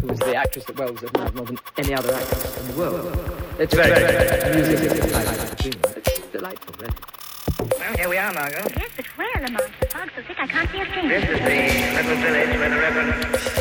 who is the actress that Wells admired more than any other actress in the world. It's very, very music is like a dream. It's delightful, really. Well, here we are, Margo. Yes, but where, Lamont? The fog's so thick I can't see a thing. This is the little village where the Reverend